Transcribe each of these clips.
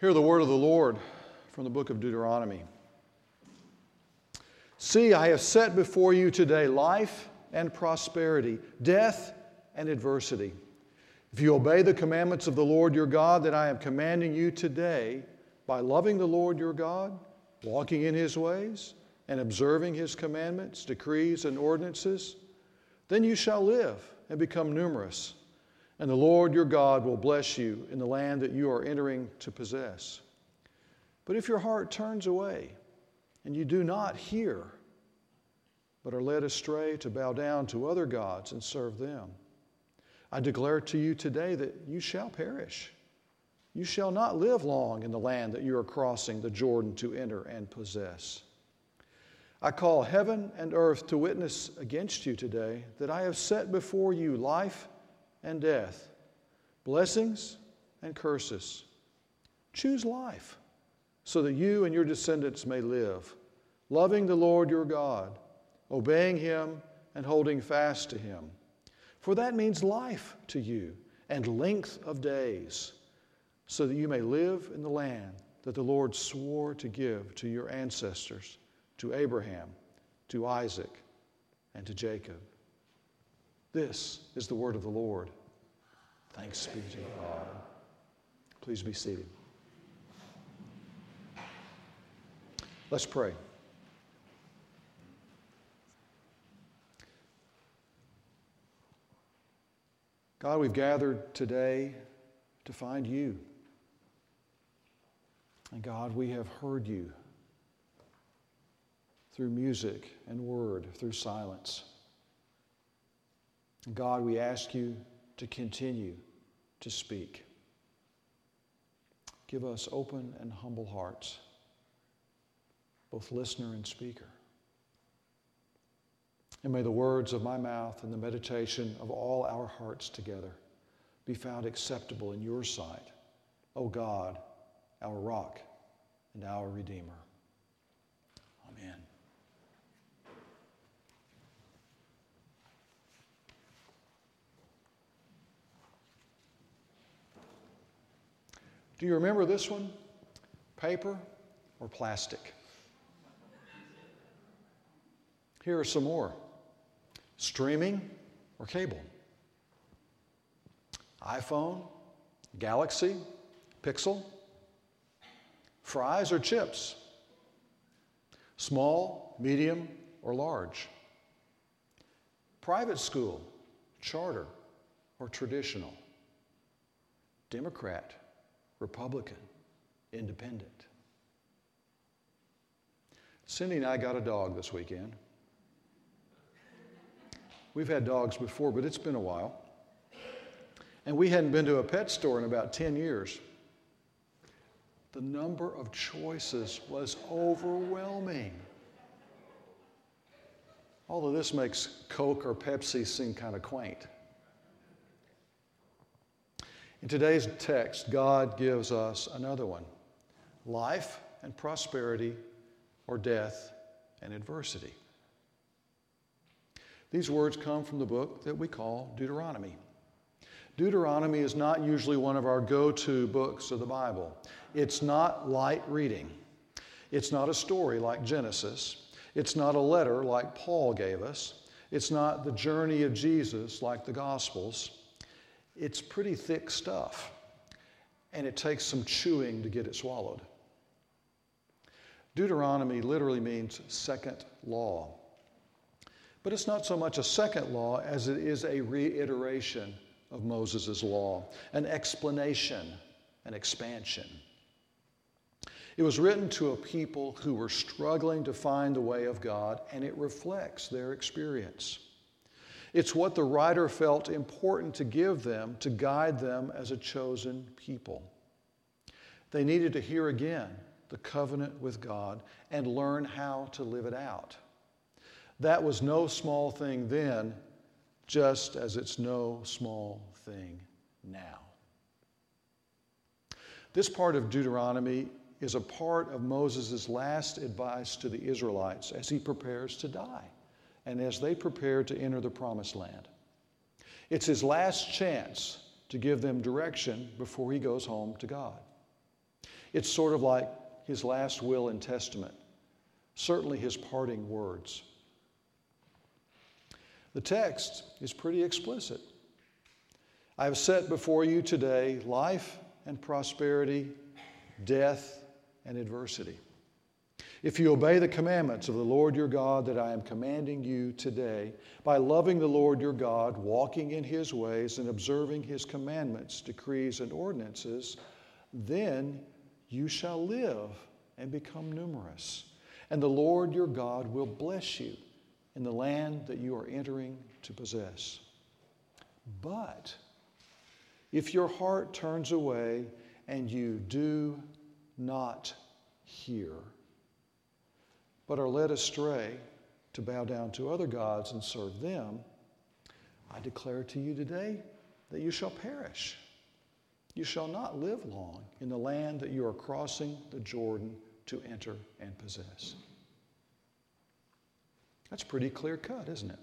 Hear the word of the Lord from the book of Deuteronomy. See, I have set before you today life and prosperity, death and adversity. If you obey the commandments of the Lord your God that I am commanding you today, by loving the Lord your God, walking in his ways, and observing his commandments, decrees, and ordinances, then you shall live and become numerous and the Lord your God will bless you in the land that you are entering to possess. But if your heart turns away and you do not hear, but are led astray to bow down to other gods and serve them, I declare to you today that you shall perish. You shall not live long in the land that you are crossing the Jordan to enter and possess. I call heaven and earth to witness against you today that I have set before you life and death, blessings and curses. Choose life so that you and your descendants may live, loving the Lord your God, obeying Him and holding fast to Him. For that means life to you and length of days, so that you may live in the land that the Lord swore to give to your ancestors, to Abraham, to Isaac, and to Jacob. This is the word of the Lord. Thanks be to God. Please be seated. Let's pray. God, we've gathered today to find you. And God, we have heard you through music and word, through silence. God, we ask you to continue to speak. Give us open and humble hearts, both listener and speaker. And may the words of my mouth and the meditation of all our hearts together be found acceptable in your sight, O God, our rock and our Redeemer. Amen. Do you remember this one? Paper or plastic? Here are some more streaming or cable? iPhone, Galaxy, Pixel, fries or chips? Small, medium, or large? Private school, charter, or traditional? Democrat, Republican, Independent. Cindy and I got a dog this weekend. We've had dogs before, but it's been a while. And we hadn't been to a pet store in about 10 years. The number of choices was overwhelming. Although this makes Coke or Pepsi seem kind of quaint. In today's text, God gives us another one life and prosperity, or death and adversity. These words come from the book that we call Deuteronomy. Deuteronomy is not usually one of our go to books of the Bible. It's not light reading. It's not a story like Genesis. It's not a letter like Paul gave us. It's not the journey of Jesus like the Gospels. It's pretty thick stuff, and it takes some chewing to get it swallowed. Deuteronomy literally means second law. But it's not so much a second law as it is a reiteration of Moses' law, an explanation, an expansion. It was written to a people who were struggling to find the way of God, and it reflects their experience. It's what the writer felt important to give them to guide them as a chosen people. They needed to hear again the covenant with God and learn how to live it out. That was no small thing then, just as it's no small thing now. This part of Deuteronomy is a part of Moses' last advice to the Israelites as he prepares to die and as they prepare to enter the promised land. It's his last chance to give them direction before he goes home to God. It's sort of like his last will and testament, certainly his parting words. The text is pretty explicit. I have set before you today life and prosperity, death and adversity. If you obey the commandments of the Lord your God that I am commanding you today, by loving the Lord your God, walking in his ways, and observing his commandments, decrees, and ordinances, then you shall live and become numerous. And the Lord your God will bless you in the land that you are entering to possess. But if your heart turns away and you do not hear, but are led astray to bow down to other gods and serve them, I declare to you today that you shall perish. You shall not live long in the land that you are crossing the Jordan to enter and possess. That's pretty clear cut, isn't it?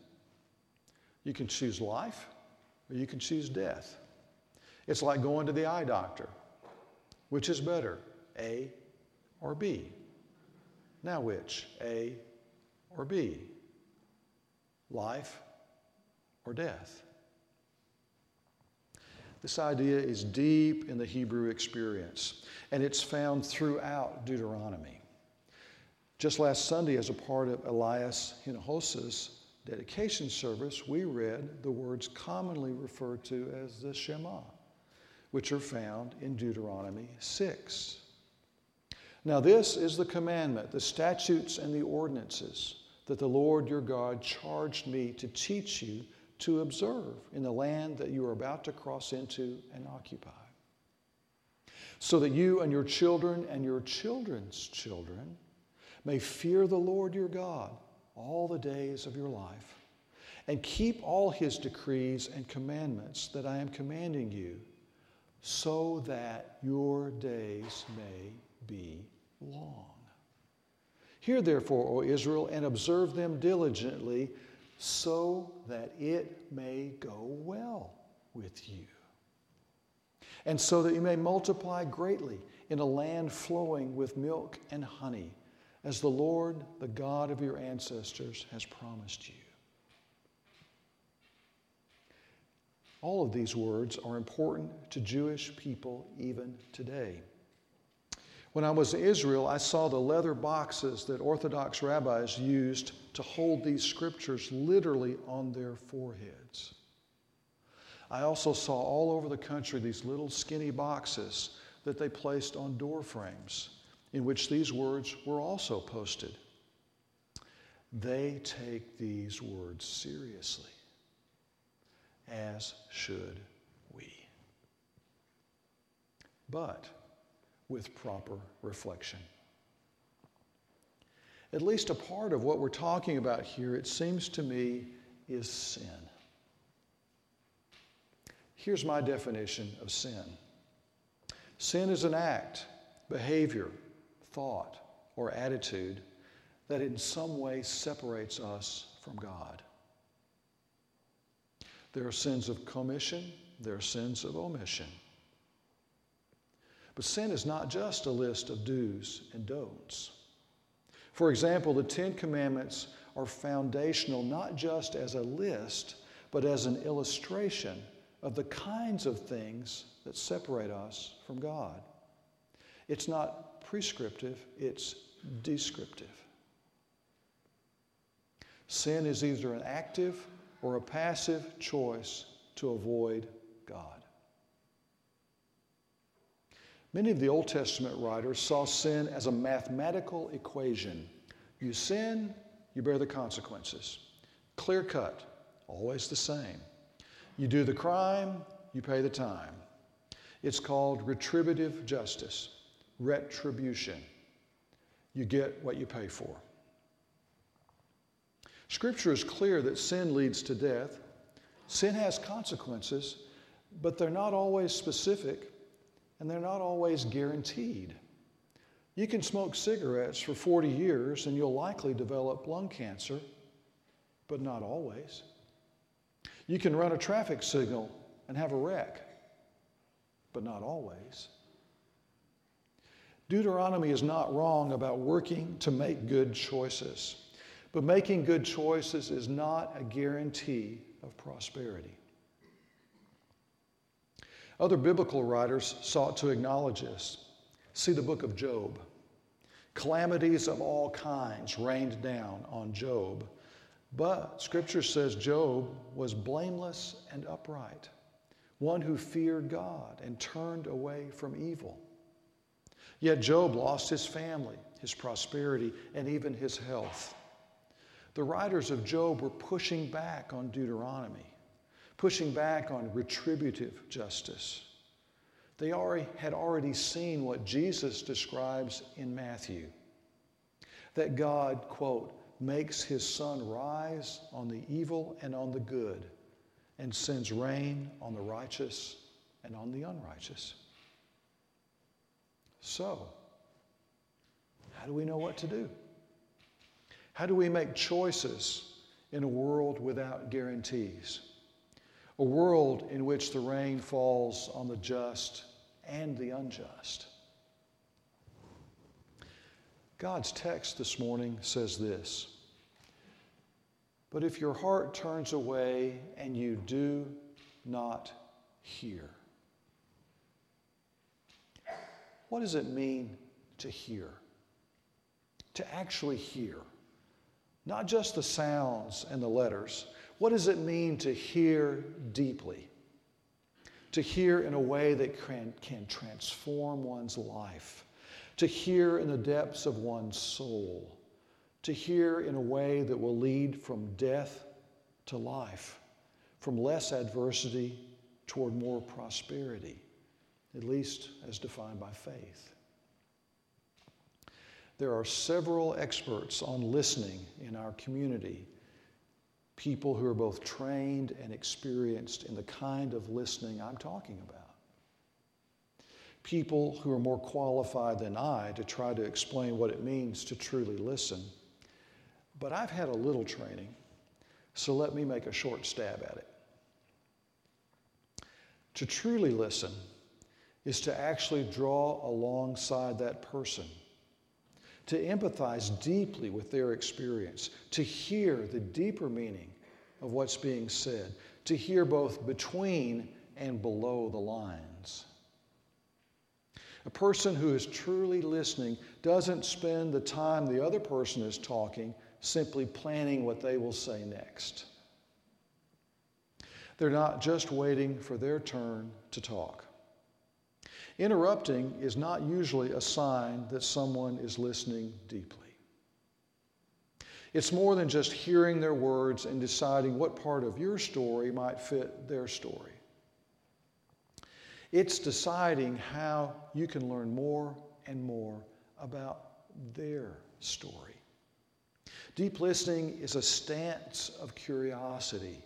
You can choose life or you can choose death. It's like going to the eye doctor. Which is better, A or B? Now, which? A or B? Life or death? This idea is deep in the Hebrew experience, and it's found throughout Deuteronomy. Just last Sunday, as a part of Elias Hinojosa's dedication service, we read the words commonly referred to as the Shema, which are found in Deuteronomy 6. Now, this is the commandment, the statutes and the ordinances that the Lord your God charged me to teach you to observe in the land that you are about to cross into and occupy, so that you and your children and your children's children may fear the Lord your God all the days of your life, and keep all his decrees and commandments that I am commanding you, so that your days may be long. Hear therefore, O Israel, and observe them diligently, so that it may go well with you. And so that you may multiply greatly in a land flowing with milk and honey, as the Lord, the God of your ancestors, has promised you. All of these words are important to Jewish people even today. When I was in Israel, I saw the leather boxes that Orthodox rabbis used to hold these scriptures literally on their foreheads. I also saw all over the country these little skinny boxes that they placed on door frames in which these words were also posted. They take these words seriously, as should we. But with proper reflection. At least a part of what we're talking about here, it seems to me, is sin. Here's my definition of sin sin is an act, behavior, thought, or attitude that in some way separates us from God. There are sins of commission, there are sins of omission. But sin is not just a list of do's and don'ts. For example, the Ten Commandments are foundational not just as a list, but as an illustration of the kinds of things that separate us from God. It's not prescriptive, it's descriptive. Sin is either an active or a passive choice to avoid God. Many of the Old Testament writers saw sin as a mathematical equation. You sin, you bear the consequences. Clear cut, always the same. You do the crime, you pay the time. It's called retributive justice, retribution. You get what you pay for. Scripture is clear that sin leads to death. Sin has consequences, but they're not always specific and they're not always guaranteed. You can smoke cigarettes for 40 years and you'll likely develop lung cancer, but not always. You can run a traffic signal and have a wreck, but not always. Deuteronomy is not wrong about working to make good choices, but making good choices is not a guarantee of prosperity. Other biblical writers sought to acknowledge this. See the book of Job. Calamities of all kinds rained down on Job, but Scripture says Job was blameless and upright, one who feared God and turned away from evil. Yet Job lost his family, his prosperity, and even his health. The writers of Job were pushing back on Deuteronomy, pushing back on retributive justice. They had already seen what Jesus describes in Matthew that God, quote, makes his sun rise on the evil and on the good, and sends rain on the righteous and on the unrighteous. So, how do we know what to do? How do we make choices in a world without guarantees? A world in which the rain falls on the just and the unjust. God's text this morning says this But if your heart turns away and you do not hear, what does it mean to hear? To actually hear. Not just the sounds and the letters. What does it mean to hear deeply? To hear in a way that can, can transform one's life. To hear in the depths of one's soul. To hear in a way that will lead from death to life, from less adversity toward more prosperity at least as defined by faith. There are several experts on listening in our community, people who are both trained and experienced in the kind of listening I'm talking about. People who are more qualified than I to try to explain what it means to truly listen. But I've had a little training, so let me make a short stab at it. To truly listen, is to actually draw alongside that person, to empathize deeply with their experience, to hear the deeper meaning of what's being said, to hear both between and below the lines. A person who is truly listening doesn't spend the time the other person is talking simply planning what they will say next. They're not just waiting for their turn to talk. Interrupting is not usually a sign that someone is listening deeply. It's more than just hearing their words and deciding what part of your story might fit their story. It's deciding how you can learn more and more about their story. Deep listening is a stance of curiosity,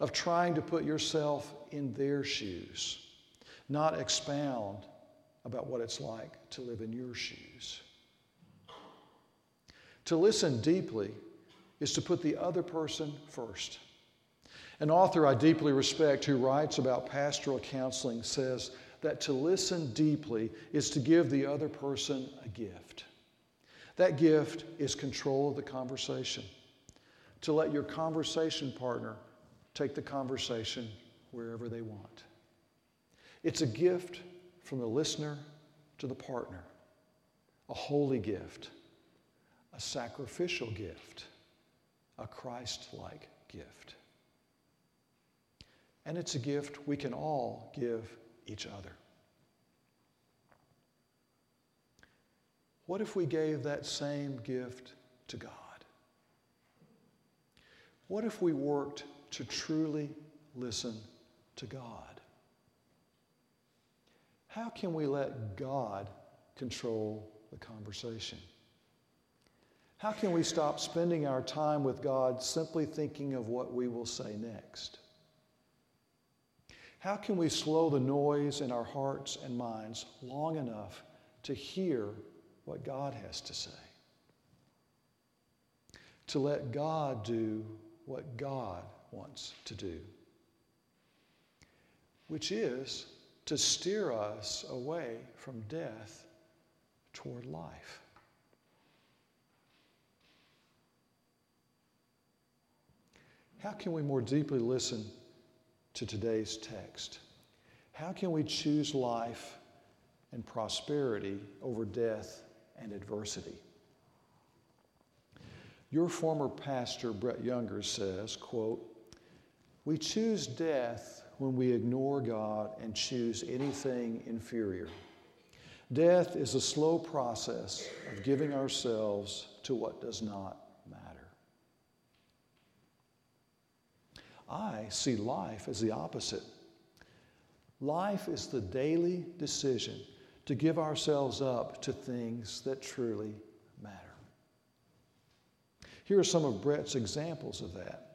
of trying to put yourself in their shoes not expound about what it's like to live in your shoes. To listen deeply is to put the other person first. An author I deeply respect who writes about pastoral counseling says that to listen deeply is to give the other person a gift. That gift is control of the conversation, to let your conversation partner take the conversation wherever they want. It's a gift from the listener to the partner, a holy gift, a sacrificial gift, a Christ like gift. And it's a gift we can all give each other. What if we gave that same gift to God? What if we worked to truly listen to God? How can we let God control the conversation? How can we stop spending our time with God simply thinking of what we will say next? How can we slow the noise in our hearts and minds long enough to hear what God has to say? To let God do what God wants to do, which is to steer us away from death toward life. How can we more deeply listen to today's text? How can we choose life and prosperity over death and adversity? Your former pastor, Brett Younger, says, quote, We choose death when we ignore God and choose anything inferior. Death is a slow process of giving ourselves to what does not matter. I see life as the opposite. Life is the daily decision to give ourselves up to things that truly matter. Here are some of Brett's examples of that.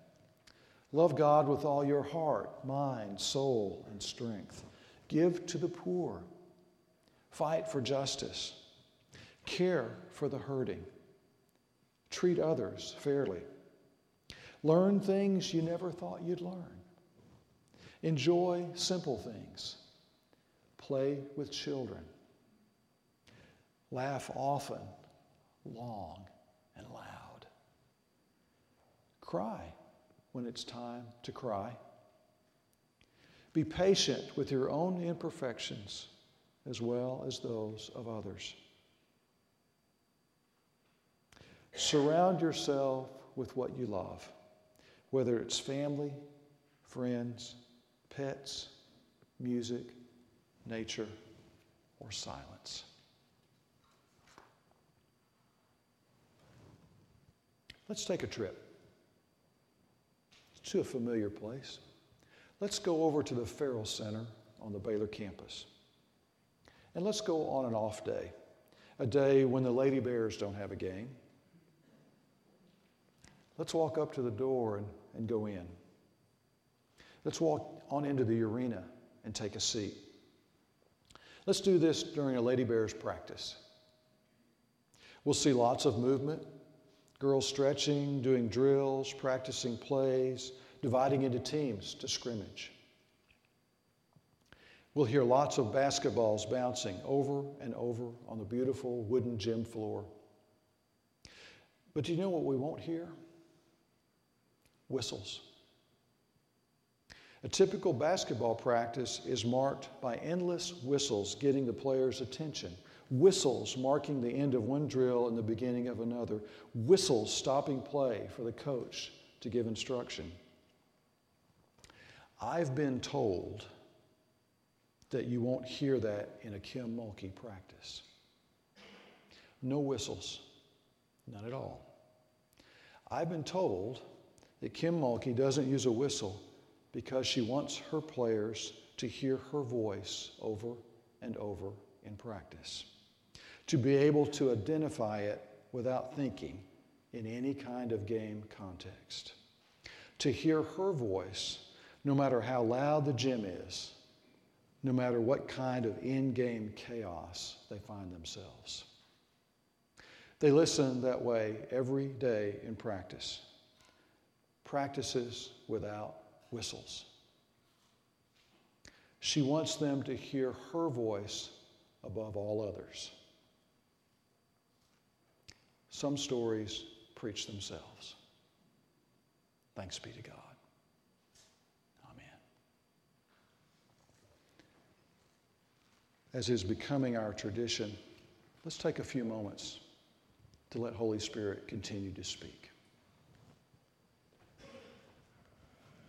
Love God with all your heart, mind, soul, and strength. Give to the poor. Fight for justice. Care for the hurting. Treat others fairly. Learn things you never thought you'd learn. Enjoy simple things. Play with children. Laugh often, long, and loud. Cry when it's time to cry. Be patient with your own imperfections as well as those of others. Surround yourself with what you love, whether it's family, friends, pets, music, nature, or silence. Let's take a trip to a familiar place. Let's go over to the Ferrell Center on the Baylor campus. And let's go on an off day, a day when the Lady Bears don't have a game. Let's walk up to the door and, and go in. Let's walk on into the arena and take a seat. Let's do this during a Lady Bears practice. We'll see lots of movement, girls stretching, doing drills, practicing plays, dividing into teams to scrimmage. We'll hear lots of basketballs bouncing over and over on the beautiful wooden gym floor. But do you know what we won't hear? Whistles. A typical basketball practice is marked by endless whistles getting the players' attention, whistles marking the end of one drill and the beginning of another, whistles stopping play for the coach to give instruction. I've been told that you won't hear that in a Kim Mulkey practice. No whistles, none at all. I've been told that Kim Mulkey doesn't use a whistle because she wants her players to hear her voice over and over in practice, to be able to identify it without thinking in any kind of game context, to hear her voice no matter how loud the gym is, no matter what kind of in game chaos they find themselves. They listen that way every day in practice. Practices without whistles. She wants them to hear her voice above all others. Some stories preach themselves. Thanks be to God. Amen. As is becoming our tradition, let's take a few moments to let Holy Spirit continue to speak.